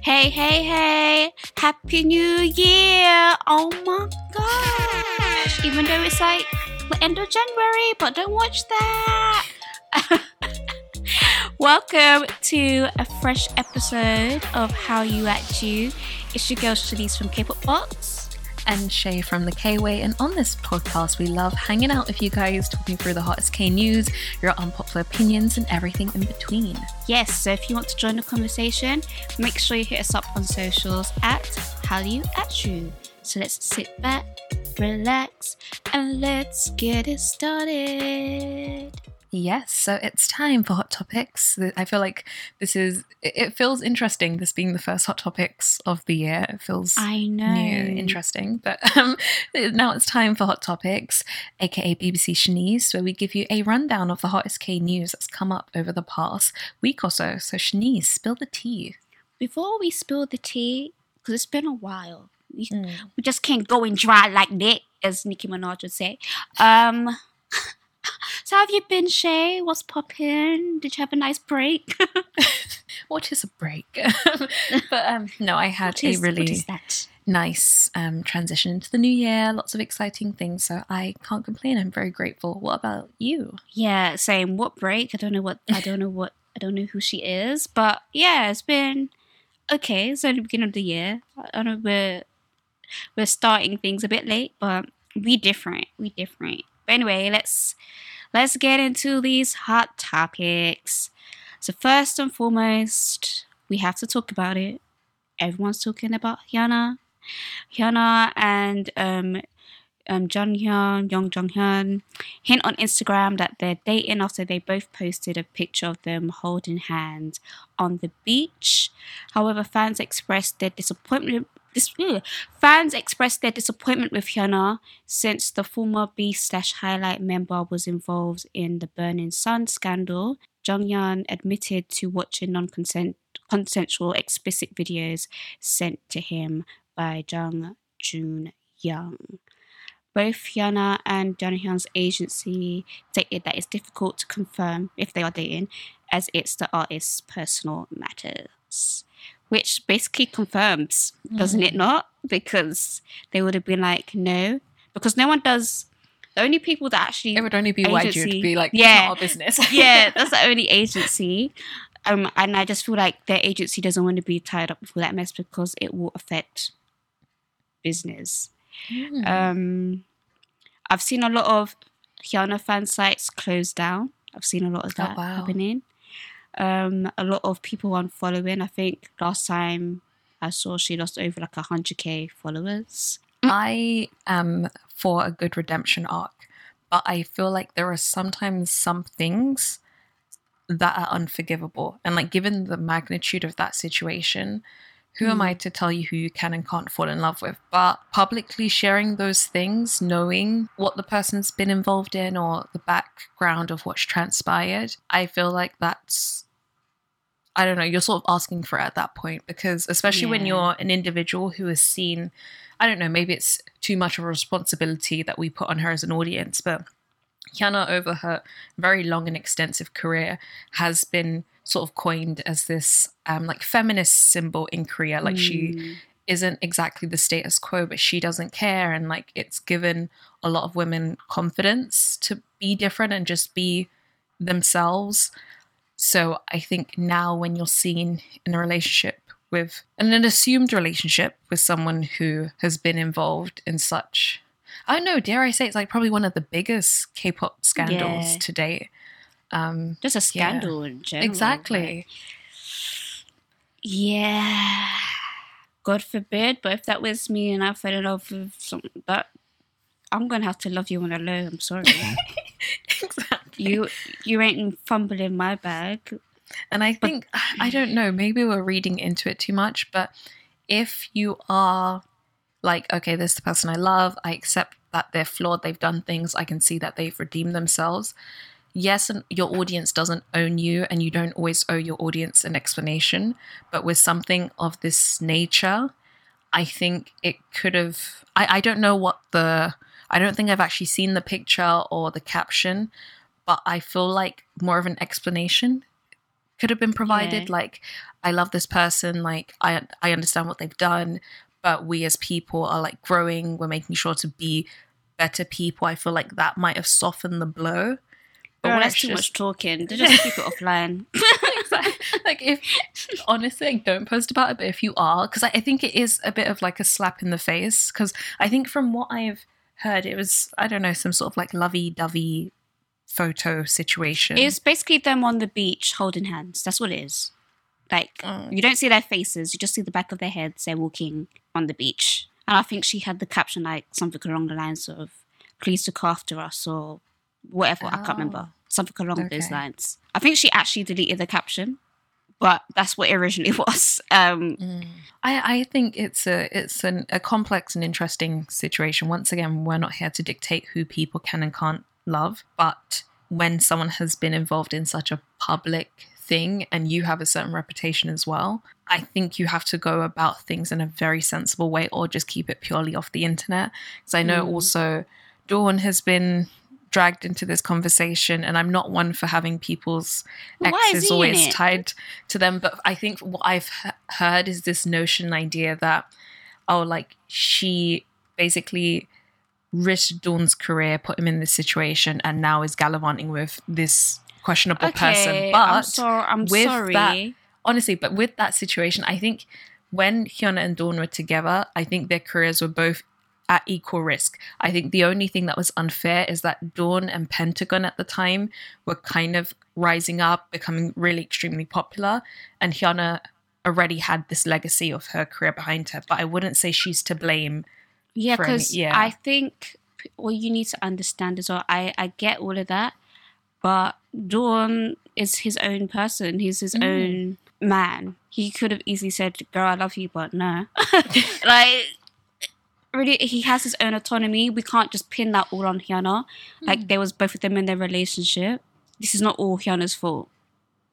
Hey, hey, hey! Happy New Year! Oh my gosh! Even though it's like the end of January, but don't watch that! Welcome to a fresh episode of Hallyu At You. It's your girl Shanice from K-Pop Box. And Shay from the K Way. And on this podcast, we love hanging out with you guys, talking through the hottest K news, your unpopular opinions, and everything in between. Yes, so if you want to join the conversation, make sure you hit us up on socials at You At You. So let's sit back, relax, and let's get it started. Yes, so it's time for Hot Topics. I feel like this is, it feels interesting, this being the first Hot Topics of the year. It feels I know. new, interesting. But um, now it's time for Hot Topics, aka BBC Shanice, where we give you a rundown of the hottest K news that's come up over the past week or so. So, Shanice, spill the tea. Before we spill the tea, because it's been a while, we, Mm. we just can't go and dry like that, as Nicki Minaj would say. Um, so how have you been, Shay? What's poppin'? Did you have a nice break? What is a break? but um, no, I had is- a really what is that? nice um, transition into the new year, lots of exciting things. So I can't complain. I'm very grateful. What about you? Yeah, same. What break? I don't know what. I don't know what. I don't know who she is, but yeah, it's been okay. It's only the beginning of the year. I I know we're we're starting things a bit late, but we different. We different. But anyway, let's let's get into these hot topics. So first and foremost, we have to talk about it. Everyone's talking about Hyuna, Hyuna and um um Junhyung, Young Jung Hyun hint on Instagram that they're dating after they both posted a picture of them holding hands on the beach. However, fans expressed their disappointment. This, ugh. fans expressed their disappointment with Hyuna since the former B slash highlight member was involved in the Burning Sun scandal. Junhyung admitted to watching non-consent consensual explicit videos sent to him by Jung Jun Young. Both Hyuna and Junhyung's agency stated that it's difficult to confirm if they are dating, as it's the artist's personal matters. Which basically confirms, doesn't it not? Because they would have been like, no. Because no one does. The only people that actually. It would only be YG Agency. to be like, Yeah. yeah, not our business. yeah, that's the only agency. Um, and I just feel like their agency doesn't want to be tied up with all that mess because it will affect business. Mm. Um, I've seen a lot of Hyuna fan sites close down. I've seen a lot of Oh, that wow. happening. Um, a lot of people unfollowing. I think last time I saw she lost over like hundred k followers. I am for a good redemption arc, but I feel like there are sometimes some things that are unforgivable. And like given the magnitude of that situation, who am Mm. I to tell you who you can and can't fall in love with? But publicly sharing those things, knowing what the person's been involved in or the background of what's transpired, I feel like that's I don't know, you're sort of asking for it at that point because especially when you're an individual who is seen I don't know, maybe it's too much of a responsibility that we put on her as an audience, but Hyuna, over her very long and extensive career, has been sort of coined as this um, like feminist symbol in Korea. Like she Mm. isn't exactly the status quo, but she doesn't care, and like it's given a lot of women confidence to be different and just be themselves. So I think now when you're seen in a relationship with an assumed relationship with someone who has been involved in such I know, dare I say it's like probably one of the biggest K-pop scandals Yeah. to date. Um Just a scandal in general. exactly. yeah. God forbid, but if that was me and I fell in love with something that I'm gonna have to love you on a low. I'm sorry. exactly. you you ain't fumbling my bag. And I think, I don't know, maybe we're reading into it too much, but if you are like, okay, this is the person I love, I accept that they're flawed, they've done things, I can see that they've redeemed themselves. Yes, and your audience doesn't own you, and you don't always owe your audience an explanation. But with something of this nature, I think it could have. I, I don't know what the. I don't think I've actually seen the picture or the caption, but I feel like more of an explanation could have been provided. Yeah. Like, I love this person. Like, I I understand what they've done, but we as people are like growing. We're making sure to be better people. I feel like that might have softened the blow. But when that's too just- much talking. They just keep it offline. Exactly. like if honestly like, don't post about it but if you are because I, I think it is a bit of like a slap in the face because i think from what i've heard it was i don't know some sort of like lovey-dovey photo situation It's basically them on the beach holding hands. That's what it is. Like Mm. you don't see their faces, you just see the back of their heads. They're walking on the beach, and I think she had the caption like something along the lines of "Please look after us" or whatever. I can't remember Oh. something along those lines. I think she actually deleted the caption, but that's what it originally was. Um, Mm. I, I think it's a it's an, a complex and interesting situation. Once again, we're not here to dictate who people can and can't love, but when someone has been involved in such a public thing and you have a certain reputation as well, I think you have to go about things in a very sensible way or just keep it purely off the internet. Because I know Mm. also Dawn has been dragged into this conversation and I'm not one for having people's exes always tied to them but I think what I've he- heard is this notion idea that oh like she basically risked Dawn's career put him in this situation and now is gallivanting with this questionable person but I'm, sorry. I'm with sorry. that- honestly, but with that situation, I think when Hyuna and Dawn were together, I think their careers were both at equal risk. I think the only thing that was unfair is that Dawn and Pentagon at the time were kind of rising up, becoming really extremely popular, and Hyuna already had this legacy of her career behind her. But I wouldn't say she's to blame. Yeah, because yeah. I think what you need to understand as well, I, I get all of that, but Dawn is his own person. He's his Mm. own man. He could have easily said, Girl, I love you, but no. like, really, he has his own autonomy. We can't just pin that all on Hyuna. Like, there was both of them in their relationship. This is not all Hyuna's fault.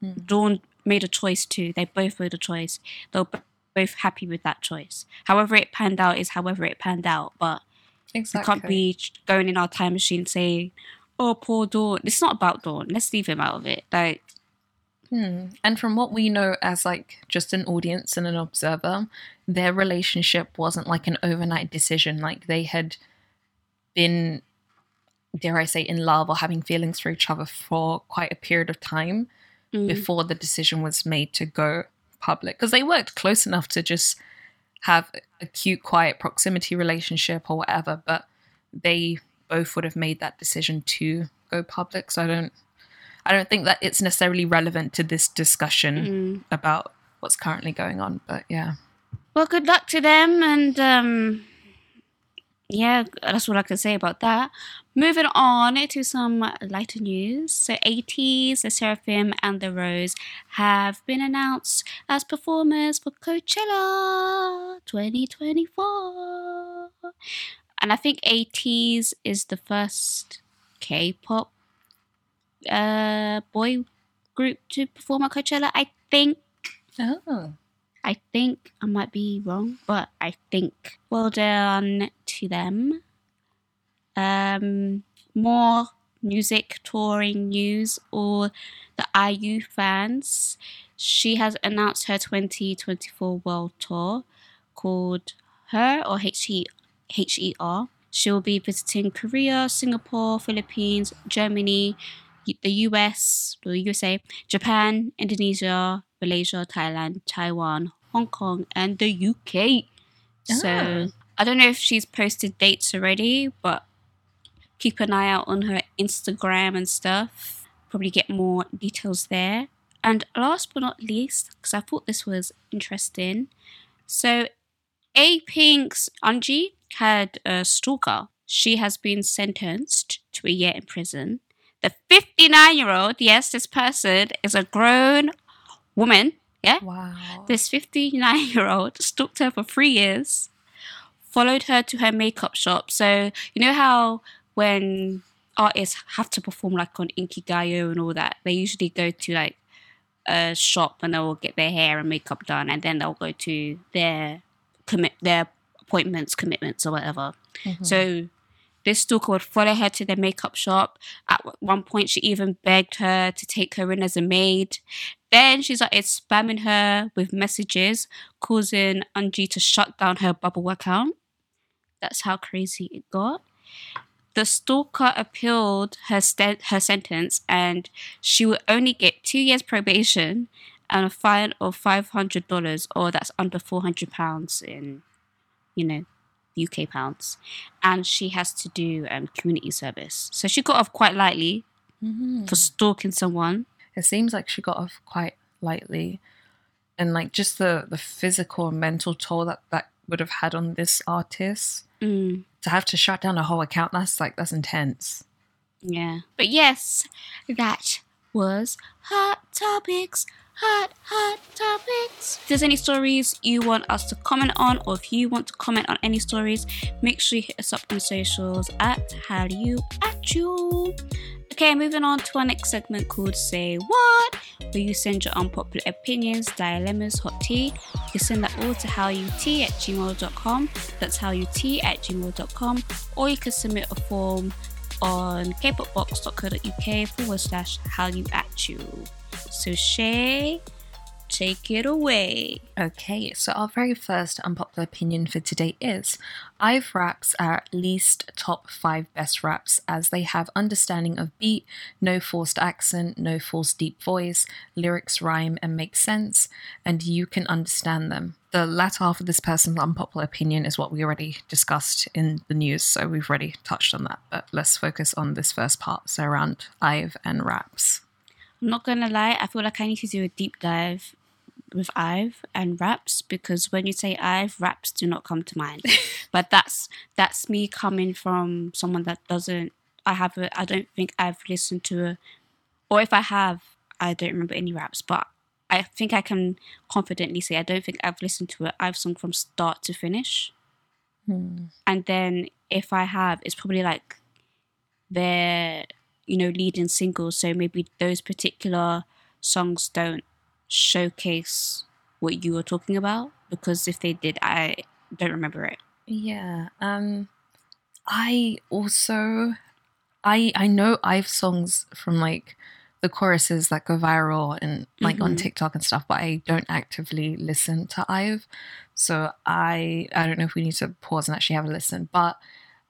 Mm. Dawn made a choice too. They both made a choice. They were both happy with that choice. However it panned out is however it panned out. But Exactly. we can't be going in our time machine saying, "Oh, poor Dawn." It's not about Dawn. Let's leave him out of it. Like, Hmm. And from what we know as like just an audience and an observer, their relationship wasn't like an overnight decision. Like they had been, dare I say, in love or having feelings for each other for quite a period of time mm, before the decision was made to go public. Because they worked close enough to just have a cute, quiet proximity relationship or whatever, but they both would have made that decision to go public. So I don't I don't think that it's necessarily relevant to this discussion mm. about what's currently going on. But yeah. well, good luck to them, and um, yeah, that's all I can say about that. Moving on to some lighter news. So, ATEEZ, LE SSERAFIM, and the Rose have been announced as performers for Coachella 2024. And I think ATEEZ is the first K pop uh, boy group to perform at Coachella. I think. Oh. I think I might be wrong, but I think well done to them. Um, more music touring news or the IU fans. She has announced her 2024 world tour called Her or H E H E R. She will be visiting Korea, Singapore, Philippines, Germany, the US, the USA, Japan, Indonesia, Malaysia, Thailand, Taiwan, Hong Kong, and the UK. So Ah. I don't know if she's posted dates already, but keep an eye out on her Instagram and stuff. Probably get more details there. And last but not least, because I thought this was interesting, so A Pink's Eunji had a stalker. She has been sentenced to a year in prison. The 59 year old, yes, this person is a grown woman, yeah, Wow. this 59 year old stalked her for three years, followed her to her makeup shop. So, you know how when artists have to perform like on Inkigayo and all that, they usually go to like a shop and they'll get their hair and makeup done and then they'll go to their commit their appointments, commitments or whatever. Mm-hmm. So this stalker would follow her to the makeup shop. At one point, she even begged her to take her in as a maid. Then she started spamming her with messages, causing Eunji to shut down her bubble account. That's how crazy it got. The stalker appealed her st- her sentence, and she would only get two years probation and a fine of five hundred dollars, or that's under four hundred pounds in, you know, UK pounds. And she has to do um, community service. So she got off quite lightly Mhm. for stalking someone. It seems like she got off quite lightly, and like just the the physical and mental toll that that would have had on this artist Mm. to have to shut down a whole account. That's like that's intense. Yeah. But yes, that was Hot Topics. Hot, hot topics. If there's any stories you want us to comment on, or if you want to comment on any stories, make sure you hit us up on socials at Hallyu At You. Okay, moving on to our next segment called Say What, where you send your unpopular opinions, dilemmas, hot tea. You can send that all to howut at gmail.com. That's howut at gmail.com. Or you can submit a form on kpopbox.co.uk forward slash hallyu at you. So Shay, take it away. Okay, so our very first unpopular opinion for today is Ive raps are at least top five best raps as they have understanding of beat, no forced accent, no forced deep voice, lyrics rhyme and make sense, and you can understand them. The latter half of this person's unpopular opinion is what we already discussed in the news, so we've already touched on that. But let's focus on this first part, so around Ive and raps. I'm not gonna lie, I feel like I need to do a deep dive with Ive and raps because when you say Ive, raps do not come to mind. but that's that's me coming from someone that doesn't. I have a. I don't think I've listened to a, or if I have, I don't remember any raps. But I think I can confidently say I don't think I've listened to an Ive song from start to finish. Hmm. And then if I have, it's probably like their you know leading singles. So maybe those particular songs don't showcase what you were talking about because if they did, I don't remember it. Yeah. Um I also I I know Ive songs from like the choruses that go viral and like on Mhm. TikTok and stuff, but I don't actively listen to Ive. So I I don't know if we need to pause and actually have a listen. But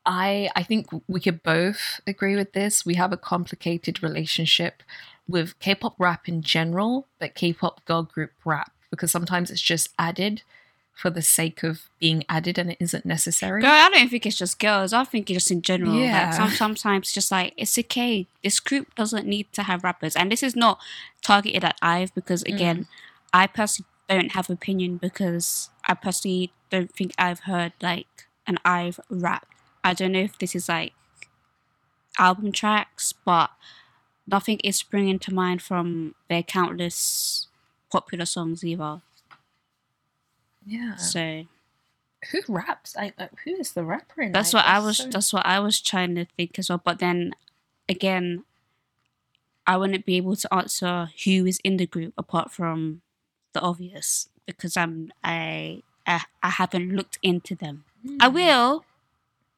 I I think we could both agree with this. We have a complicated relationship with K-pop rap in general, but K-pop girl group rap because sometimes it's just added for the sake of being added and it isn't necessary. Girl, I don't think it's just girls. I think it's just in general. Yeah. Like some, sometimes just like it's okay. This group doesn't need to have rappers, and this is not targeted at Ive because mm. again, I personally don't have opinion because I personally don't think I've heard like an Ive rap. I don't know if this is like album tracks, but nothing is springing to mind from their countless popular songs either. Yeah. So Who raps? I uh, who is the rapper in that's what I was. so- That's what I was trying to think as well. But then again, I wouldn't be able to answer who is in the group apart from the obvious because I'm I I, I haven't looked into them. I Hmm. will,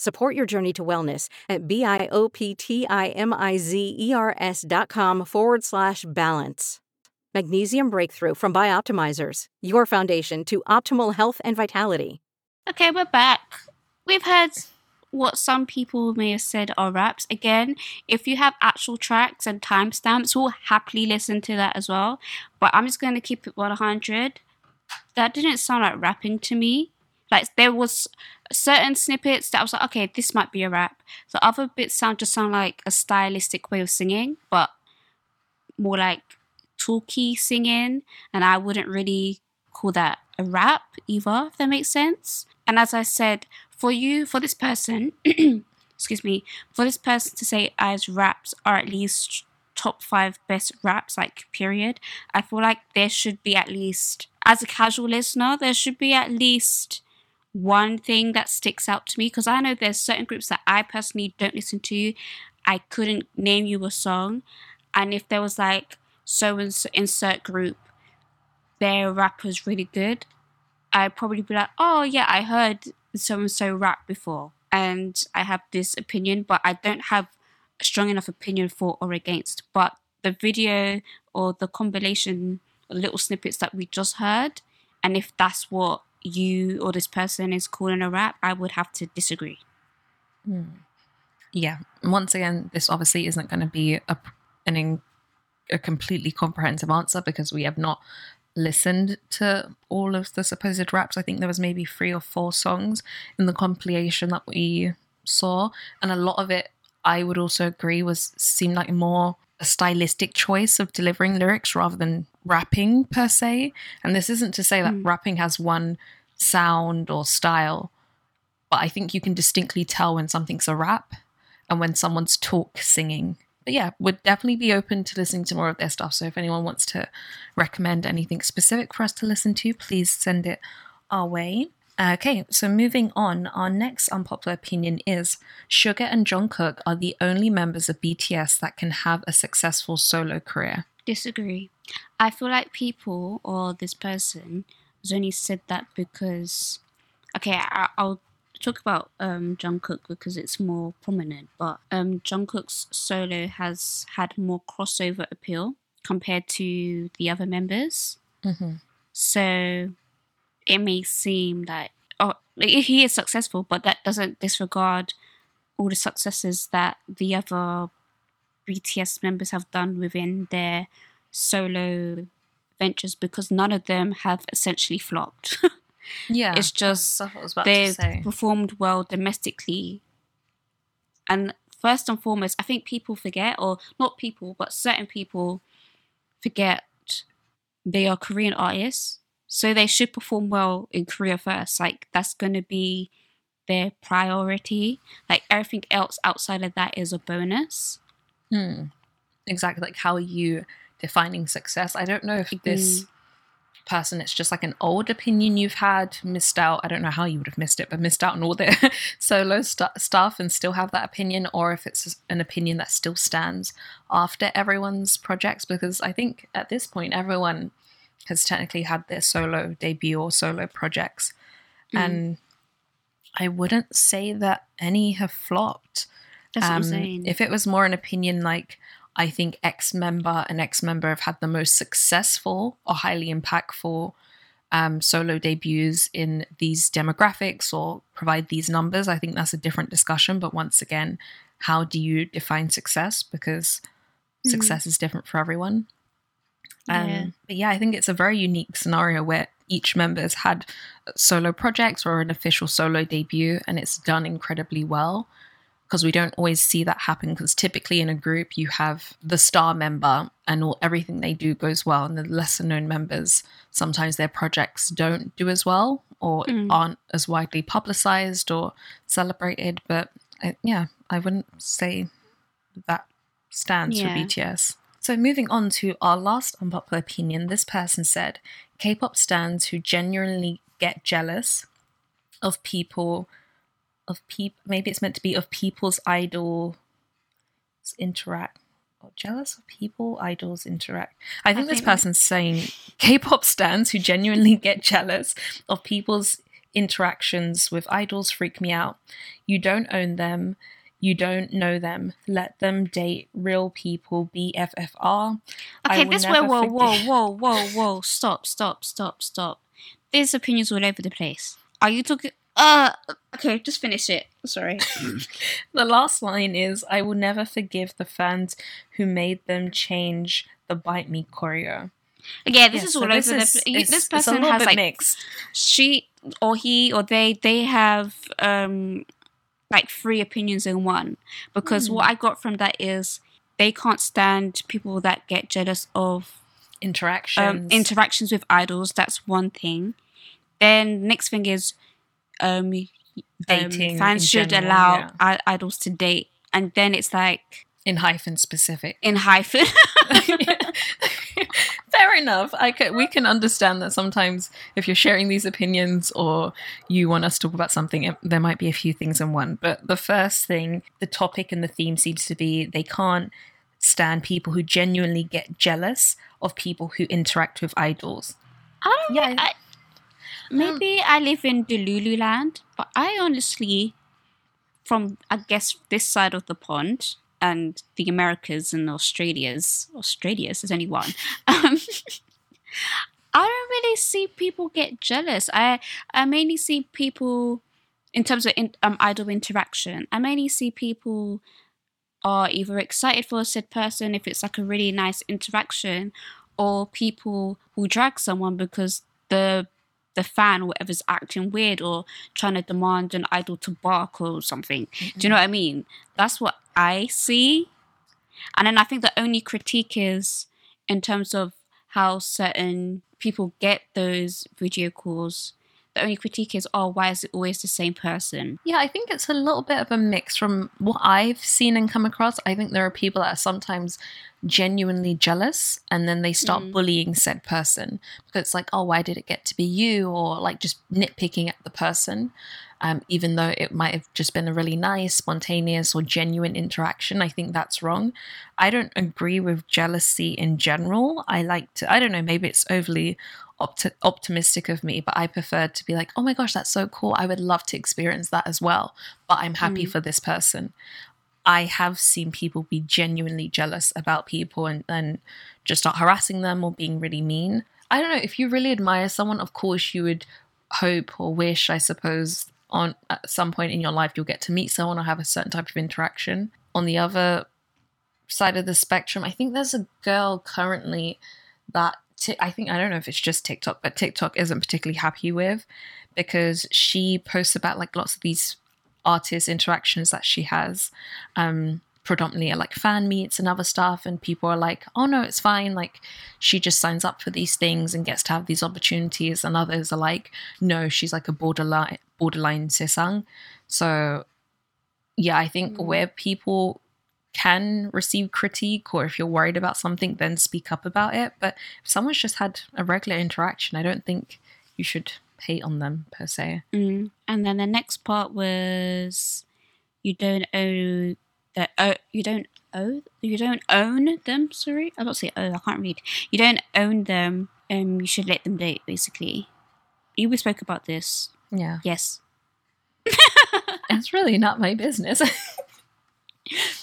Support your journey to wellness at B-I-O-P-T-I-M-I-Z-E-R-S dot com forward slash balance. Magnesium Breakthrough from Bioptimizers, your foundation to optimal health and vitality. Okay, we're back. We've heard what some people may have said are raps. Again, if you have actual tracks and timestamps, we'll happily listen to that as well. But I'm just going to keep it 100. That didn't sound like rapping to me. Like there was certain snippets that I was like, okay, this might be a rap. The other bits sound just sound like a stylistic way of singing, but more like talky singing, and I wouldn't really call that a rap either, if that makes sense. And as I said, for you, for this person, excuse me, for this person to say as raps are at least top five best raps, like period, I feel like there should be at least, as a casual listener, there should be at least one thing that sticks out to me because I know there's certain groups that I personally don't listen to. I couldn't name you a song, and if there was like so and so insert group, their rap was really good, I'd probably be like, oh yeah, I heard so and so rap before, and I have this opinion, but I don't have a strong enough opinion for or against. But the video or the compilation, little snippets that we just heard, and if that's what you or this person is calling a rap, I would have to disagree. Hmm. Yeah. Once again, this obviously isn't going to be a an in, a completely comprehensive answer because we have not listened to all of the supposed raps. I think there was maybe three or four songs in the compilation that we saw, and a lot of it, I would also agree, was seemed like more a stylistic choice of delivering lyrics rather than rapping per se. And this isn't to say that hmm. rapping has one sound or style, but I think you can distinctly tell when something's a rap and when someone's talk singing. But yeah, would definitely be open to listening to more of their stuff. So if anyone wants to recommend anything specific for us to listen to, please send it our way. Okay, so moving on, our next unpopular opinion is Suga and Jungkook are the only members of BTS that can have a successful solo career. Disagree. I feel like people or this person has only said that because, okay, I, I'll talk about um, Jungkook because it's more prominent, but um, Jungkook's solo has had more crossover appeal compared to the other members. So it may seem that oh, like, he is successful, but that doesn't disregard all the successes that the other BTS members have done within their solo ventures because none of them have essentially flopped. Yeah, it's just that's what I was about to they've performed well domestically. And first and foremost, I think people forget, or not people, but certain people forget they are Korean artists. So they should perform well in Korea first. Like that's gonna be their priority. Like everything else outside of that is a bonus. Hmm. Exactly, like how are you defining success? I don't know if this person it's just like an old opinion you've had, missed out. I don't know how you would have missed it, but missed out on all their solo stu- stuff and still have that opinion, or if it's an opinion that still stands after everyone's projects. Because I think at this point, everyone has technically had their solo debut or solo projects, and I wouldn't say that any have flopped. That's Um. If it was more an opinion like, I think X member and X member have had the most successful or highly impactful um, solo debuts in these demographics or provide these numbers, I think that's a different discussion. But once again, how do you define success? Because success is different for everyone. Um, Yeah. But yeah, I think it's a very unique scenario where each member has had solo projects or an official solo debut and it's done incredibly well because we don't always see that happen because typically in a group you have the star member and all, everything they do goes well and the lesser known members sometimes their projects don't do as well or aren't as widely publicized or celebrated but uh, yeah i wouldn't say that stands Yeah. for bts so moving on to our last unpopular opinion this person said k-pop stands who genuinely get jealous of people of people maybe it's meant to be of people's idol interact or jealous of people idols interact. I think I this person's saying K-pop stans who genuinely get jealous of people's interactions with idols freak me out. You don't own them. You don't know them. Let them date real people. BFFR. Okay, this whoa, whoa, whoa, whoa, whoa, whoa! Stop, stop, stop, stop. There's opinions all over the place. Are you talking? Uh, okay, just finish it. Sorry. The last line is I will never forgive the fans who made them change the Bite Me choreo. Again, this Yeah, is so all this over is- the. it's- This it's a person has bit like mixed. she or he or they. They have um like three opinions in one because what I got from that is they can't stand people that get jealous of interactions. um, interactions with idols. That's one thing. Then next thing is um, Dating um, fans should general, allow yeah. idols to date, and then it's like ENHYPEN specific. ENHYPEN. Fair enough. I can, we can understand that sometimes if you're sharing these opinions or you want us to talk about something, it, there might be a few things in one. But the first thing, the topic and the theme seems to be they can't stand people who genuinely get jealous of people who interact with idols. I don't Yeah. I, maybe I live in Delulu land, but I honestly, from I guess this side of the pond and the Americas and Australia's, Australia's there's only one. Um, I don't really see people get jealous. I I mainly see people in terms of in, um, idol interaction. I mainly see people are either excited for a said person if it's like a really nice interaction, or people will drag someone because the the fan or whatever's acting weird or trying to demand an idol to bark or something. Do you know what I mean? That's what I see. And then I think the only critique is in terms of how certain people get those video calls. The only critique is, oh, why is it always the same person? Yeah, I think it's a little bit of a mix from what I've seen and come across. I think there are people that are sometimes genuinely jealous and then they start Mm. bullying said person because it's like, oh, why did it get to be you? Or like just nitpicking at the person, um, even though it might have just been a really nice, spontaneous, or genuine interaction. I think that's wrong. I don't agree with jealousy in general. I like to, I don't know, maybe it's overly opt- optimistic of me, but I prefer to be like, oh my gosh, that's so cool. I would love to experience that as well. But I'm happy Mm. for this person. I have seen people be genuinely jealous about people and then just start harassing them or being really mean. I don't know. If you really admire someone, of course, you would hope or wish, I suppose, on at some point in your life you'll get to meet someone or have a certain type of interaction. On the other side of the spectrum, I think there's a girl currently that Ti- I think I don't know if it's just TikTok, but TikTok isn't particularly happy with because she posts about like lots of these artist interactions that she has, um, predominantly at like fan meets and other stuff, and people are like, "Oh no, it's fine." Like she just signs up for these things and gets to have these opportunities, and others are like, "No, she's like a borderline borderline sasaeng." So yeah, I think Mm. where people can receive critique or if you're worried about something then speak up about it but if someone's just had a regular interaction i don't think you should hate on them per se Mm. And then the next part was you don't owe that oh, you don't owe you don't own them. Sorry, I don't say oh. I can't read. You don't own them. Um, you should let them date. Basically, you we spoke about this. yeah Yes, it's really not my business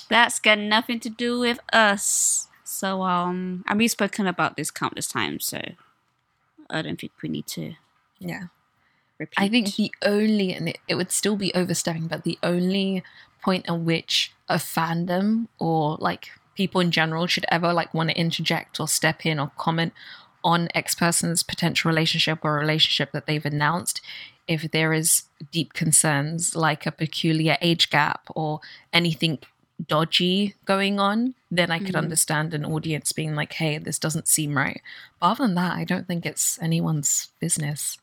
that's got nothing to do with us. So um, and we've spoken about this countless times. So I don't think we need to yeah repeat. i think the only and it, it would still be overstepping but the only point at which a fandom or like people in general should ever like want to interject or step in or comment on X person's potential relationship or relationship that they've announced if there is deep concerns like a peculiar age gap or anything dodgy going on, then I could Mhm. understand an audience being like, hey, this doesn't seem right. But other than that, I don't think it's anyone's business.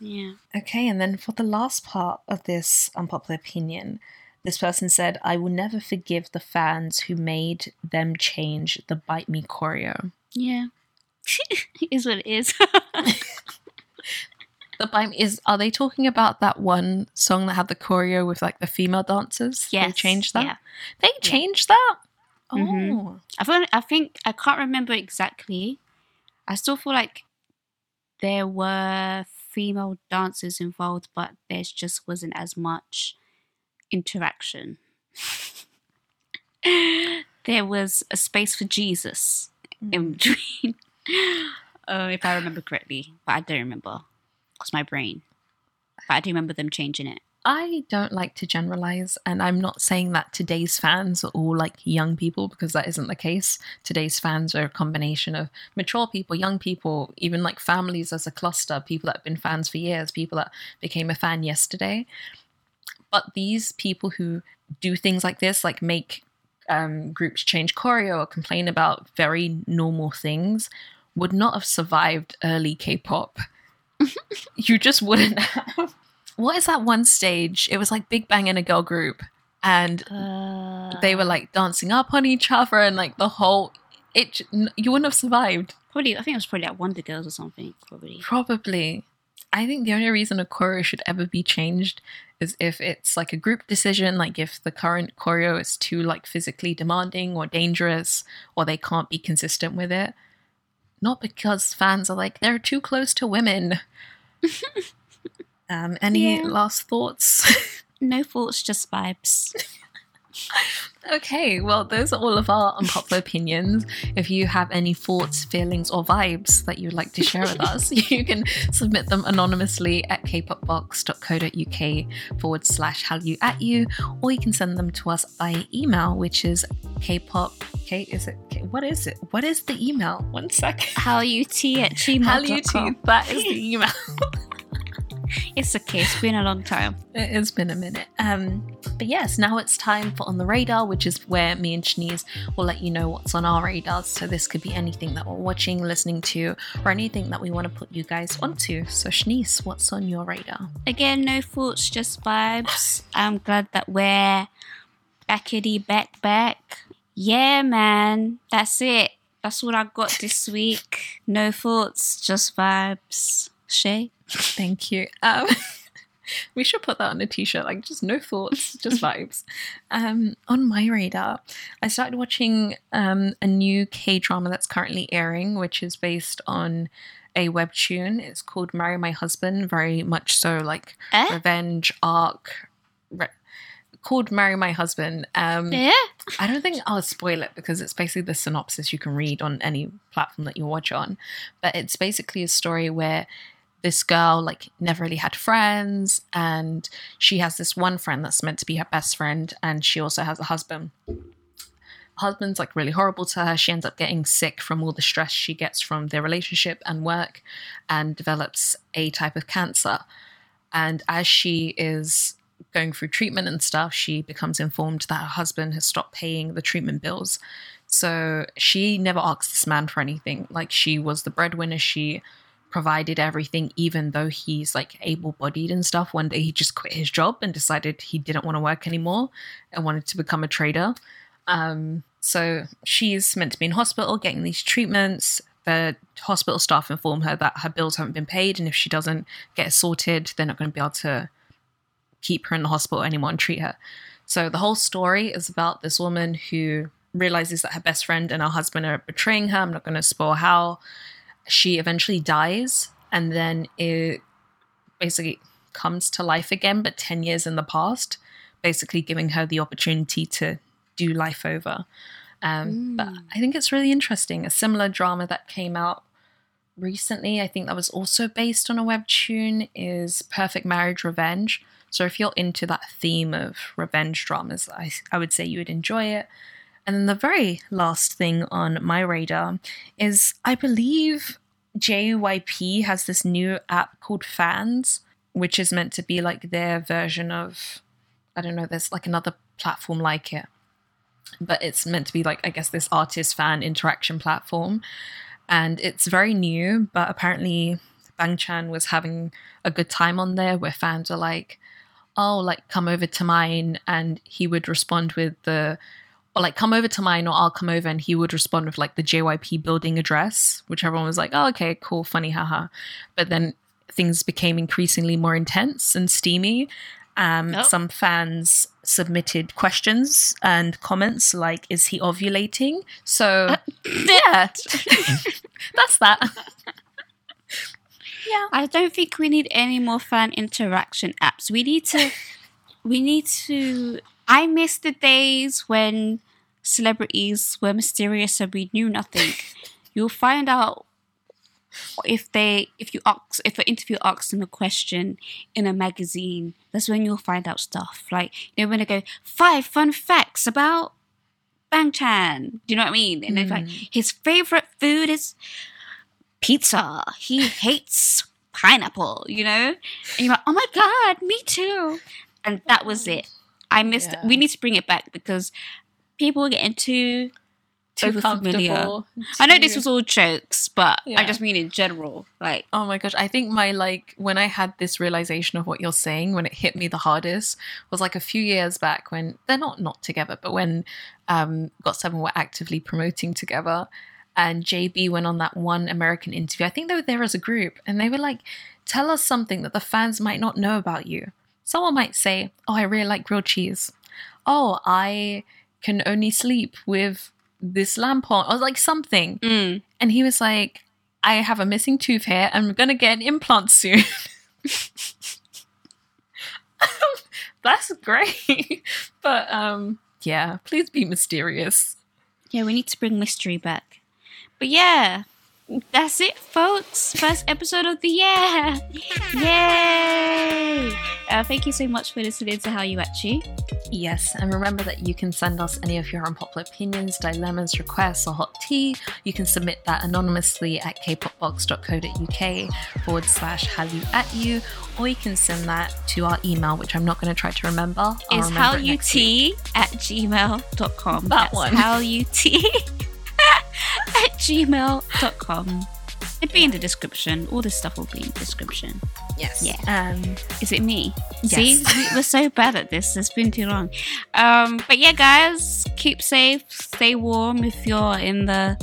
yeah. Okay, and then for the last part of this unpopular opinion, this person said, I will never forgive the fans who made them change the Bite Me choreo. Yeah. is what it is. The Bite is, are they talking about that one song that had the choreo with like the female dancers? yes. They changed that? Yeah. They changed that? Oh, Mhm. I feel, I think I can't remember exactly. I still feel like there were female dancers involved, but there just wasn't as much interaction. there was a space for Jesus in between, uh, if I remember correctly, but I don't remember because my brain. But I do remember them changing it. I don't like to generalize, and I'm not saying that today's fans are all like young people because that isn't the case. Today's fans are a combination of mature people, young people, even like families as a cluster, people that have been fans for years, people that became a fan yesterday. But these people who do things like this, like make um, groups change choreo or complain about very normal things, would not have survived early K pop. You just wouldn't have. What is that one stage? It was like Big Bang in a girl group, and Uh, they were like dancing up on each other, and like the whole. It you wouldn't have survived. probably. I think it was probably like Wonder Girls or something. Probably. Probably. I think the only reason a choreo should ever be changed is if it's like a group decision, like if the current choreo is too like physically demanding or dangerous, or they can't be consistent with it. Not because fans are like they're too close to women. um, any Yeah. last thoughts? No thoughts, just vibes. Okay, well, those are all of our unpopular opinions. If you have any thoughts, feelings, or vibes that you'd like to share with us, you can submit them anonymously at kpopbox.co.uk forward slash hallyu at you, or you can send them to us by email, which is kpop. K, is it? K, what is it? What is the email? One second. How you tea at gmail.com. That is the email. It's okay. It's been a long time. It has been a minute. Um, but yes, now it's time for On the Radar, which is where me and Shanice will let you know what's on our radars. So this could be anything that we're watching, listening to, or anything that we want to put you guys onto. So Shanice, what's on your radar? Again, no thoughts, just vibes. I'm glad that we're backity back back. Yeah, man. That's it. That's what I got this week. No thoughts, just vibes. Shay? Thank you. Um, we should put that on a t-shirt, like just no thoughts, just vibes. Um, on my radar, I started watching um, a new K-drama that's currently airing, which is based on a webtoon. It's called Marry My Husband, very much so like Eh? revenge arc. Re- called Marry My Husband. Um, Yeah? I don't think I'll spoil it because it's basically the synopsis you can read on any platform that you watch on. But it's basically a story where this girl like never really had friends and she has this one friend that's meant to be her best friend and she also has a husband. Husband's like really horrible to her. She ends up getting sick from all the stress she gets from their relationship and work and develops a type of cancer. And as she is going through treatment and stuff, she becomes informed that her husband has stopped paying the treatment bills. So she never asks this man for anything. Like she was the breadwinner. She provided everything, even though he's like able bodied and stuff. One day he just quit his job and decided he didn't want to work anymore and wanted to become a trader. Um, so she's meant to be in hospital getting these treatments. The hospital staff inform her that her bills haven't been paid, and if she doesn't get sorted, they're not going to be able to keep her in the hospital anymore and treat her. So the whole story is about this woman who realizes that her best friend and her husband are betraying her. I'm not going to spoil how. She eventually dies, and then it basically comes to life again, but 10 years in the past, basically giving her the opportunity to do life over. Um, But I think it's really interesting. A similar drama that came out recently, I think that was also based on a webtoon, is Perfect Marriage Revenge. So if you're into that theme of revenge dramas, I, I would say you would enjoy it. And then the very last thing on my radar is I believe JYP has this new app called Fans, which is meant to be like their version of, I don't know, there's like another platform like it. But it's meant to be like, I guess, this artist fan interaction platform. And it's very new, but apparently Bang Chan was having a good time on there where fans are like, oh, like come over to mine. And he would respond with the, or like come over to mine or I'll come over. And he would respond with like the JYP building address, which everyone was like, oh, okay, cool, funny, haha. But then things became increasingly more intense and steamy. Um, Oh. Some fans submitted questions and comments like, "Is he ovulating?" So yeah, that's that. yeah, I don't think we need any more fan interaction apps. We need to. we need to. I miss the days when celebrities were mysterious and we knew nothing. You'll find out if they if you ask if an interview asks them a question in a magazine that's when you'll find out stuff. Like you know when they go five fun facts about Bang Chan. Do you know what i mean? And it's like hmm. his favorite food is pizza. He hates pineapple you know? And you're like oh my god me too. And that was it. I missed Yeah. we need to bring it back because people are getting too too familiar. comfortable. I know this was all jokes, but I just mean in general. Like, Oh my gosh, I think my like when I had this realization of what you're saying when it hit me the hardest was like a few years back when they're not not together, but when um GOT7 were actively promoting together and JB went on that one American interview. I think they were there as a group and they were like, tell us something that the fans might not know about you. Someone might say, Oh, I really like grilled cheese. Oh, I can only sleep with this lamp on or like something. mm, And he was like, I have a missing tooth here I'm going to get an implant soon. That's great. but um yeah, please be mysterious. yeah, we need to bring mystery back. But yeah, that's it, folks. First episode of the year. Yay! Uh, thank you so much for listening to Hallyu At You. Yes, and remember that you can send us any of your unpopular opinions, dilemmas, requests, or hot tea. You can submit that anonymously at kpopbox.co.uk forward slash hallyu at you, or you can send that to our email, which I'm not going to try to remember. Is how you tea at gmail.com. That That's one. How you tea at gmail.com. It'd be in the description. All this stuff will be in the description. Yes. Yeah. Um, Is it me? Yes. See, We- we're so bad at this. It's been too long. Um, but yeah, guys, keep safe, stay warm if you're in the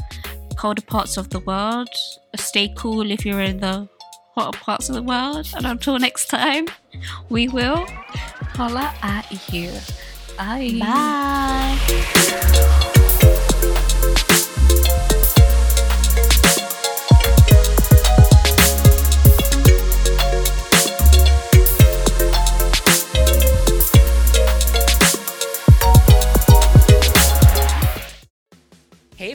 colder parts of the world. Stay cool if you're in the hotter parts of the world. And until next time, we will. holla at you. Bye. Bye.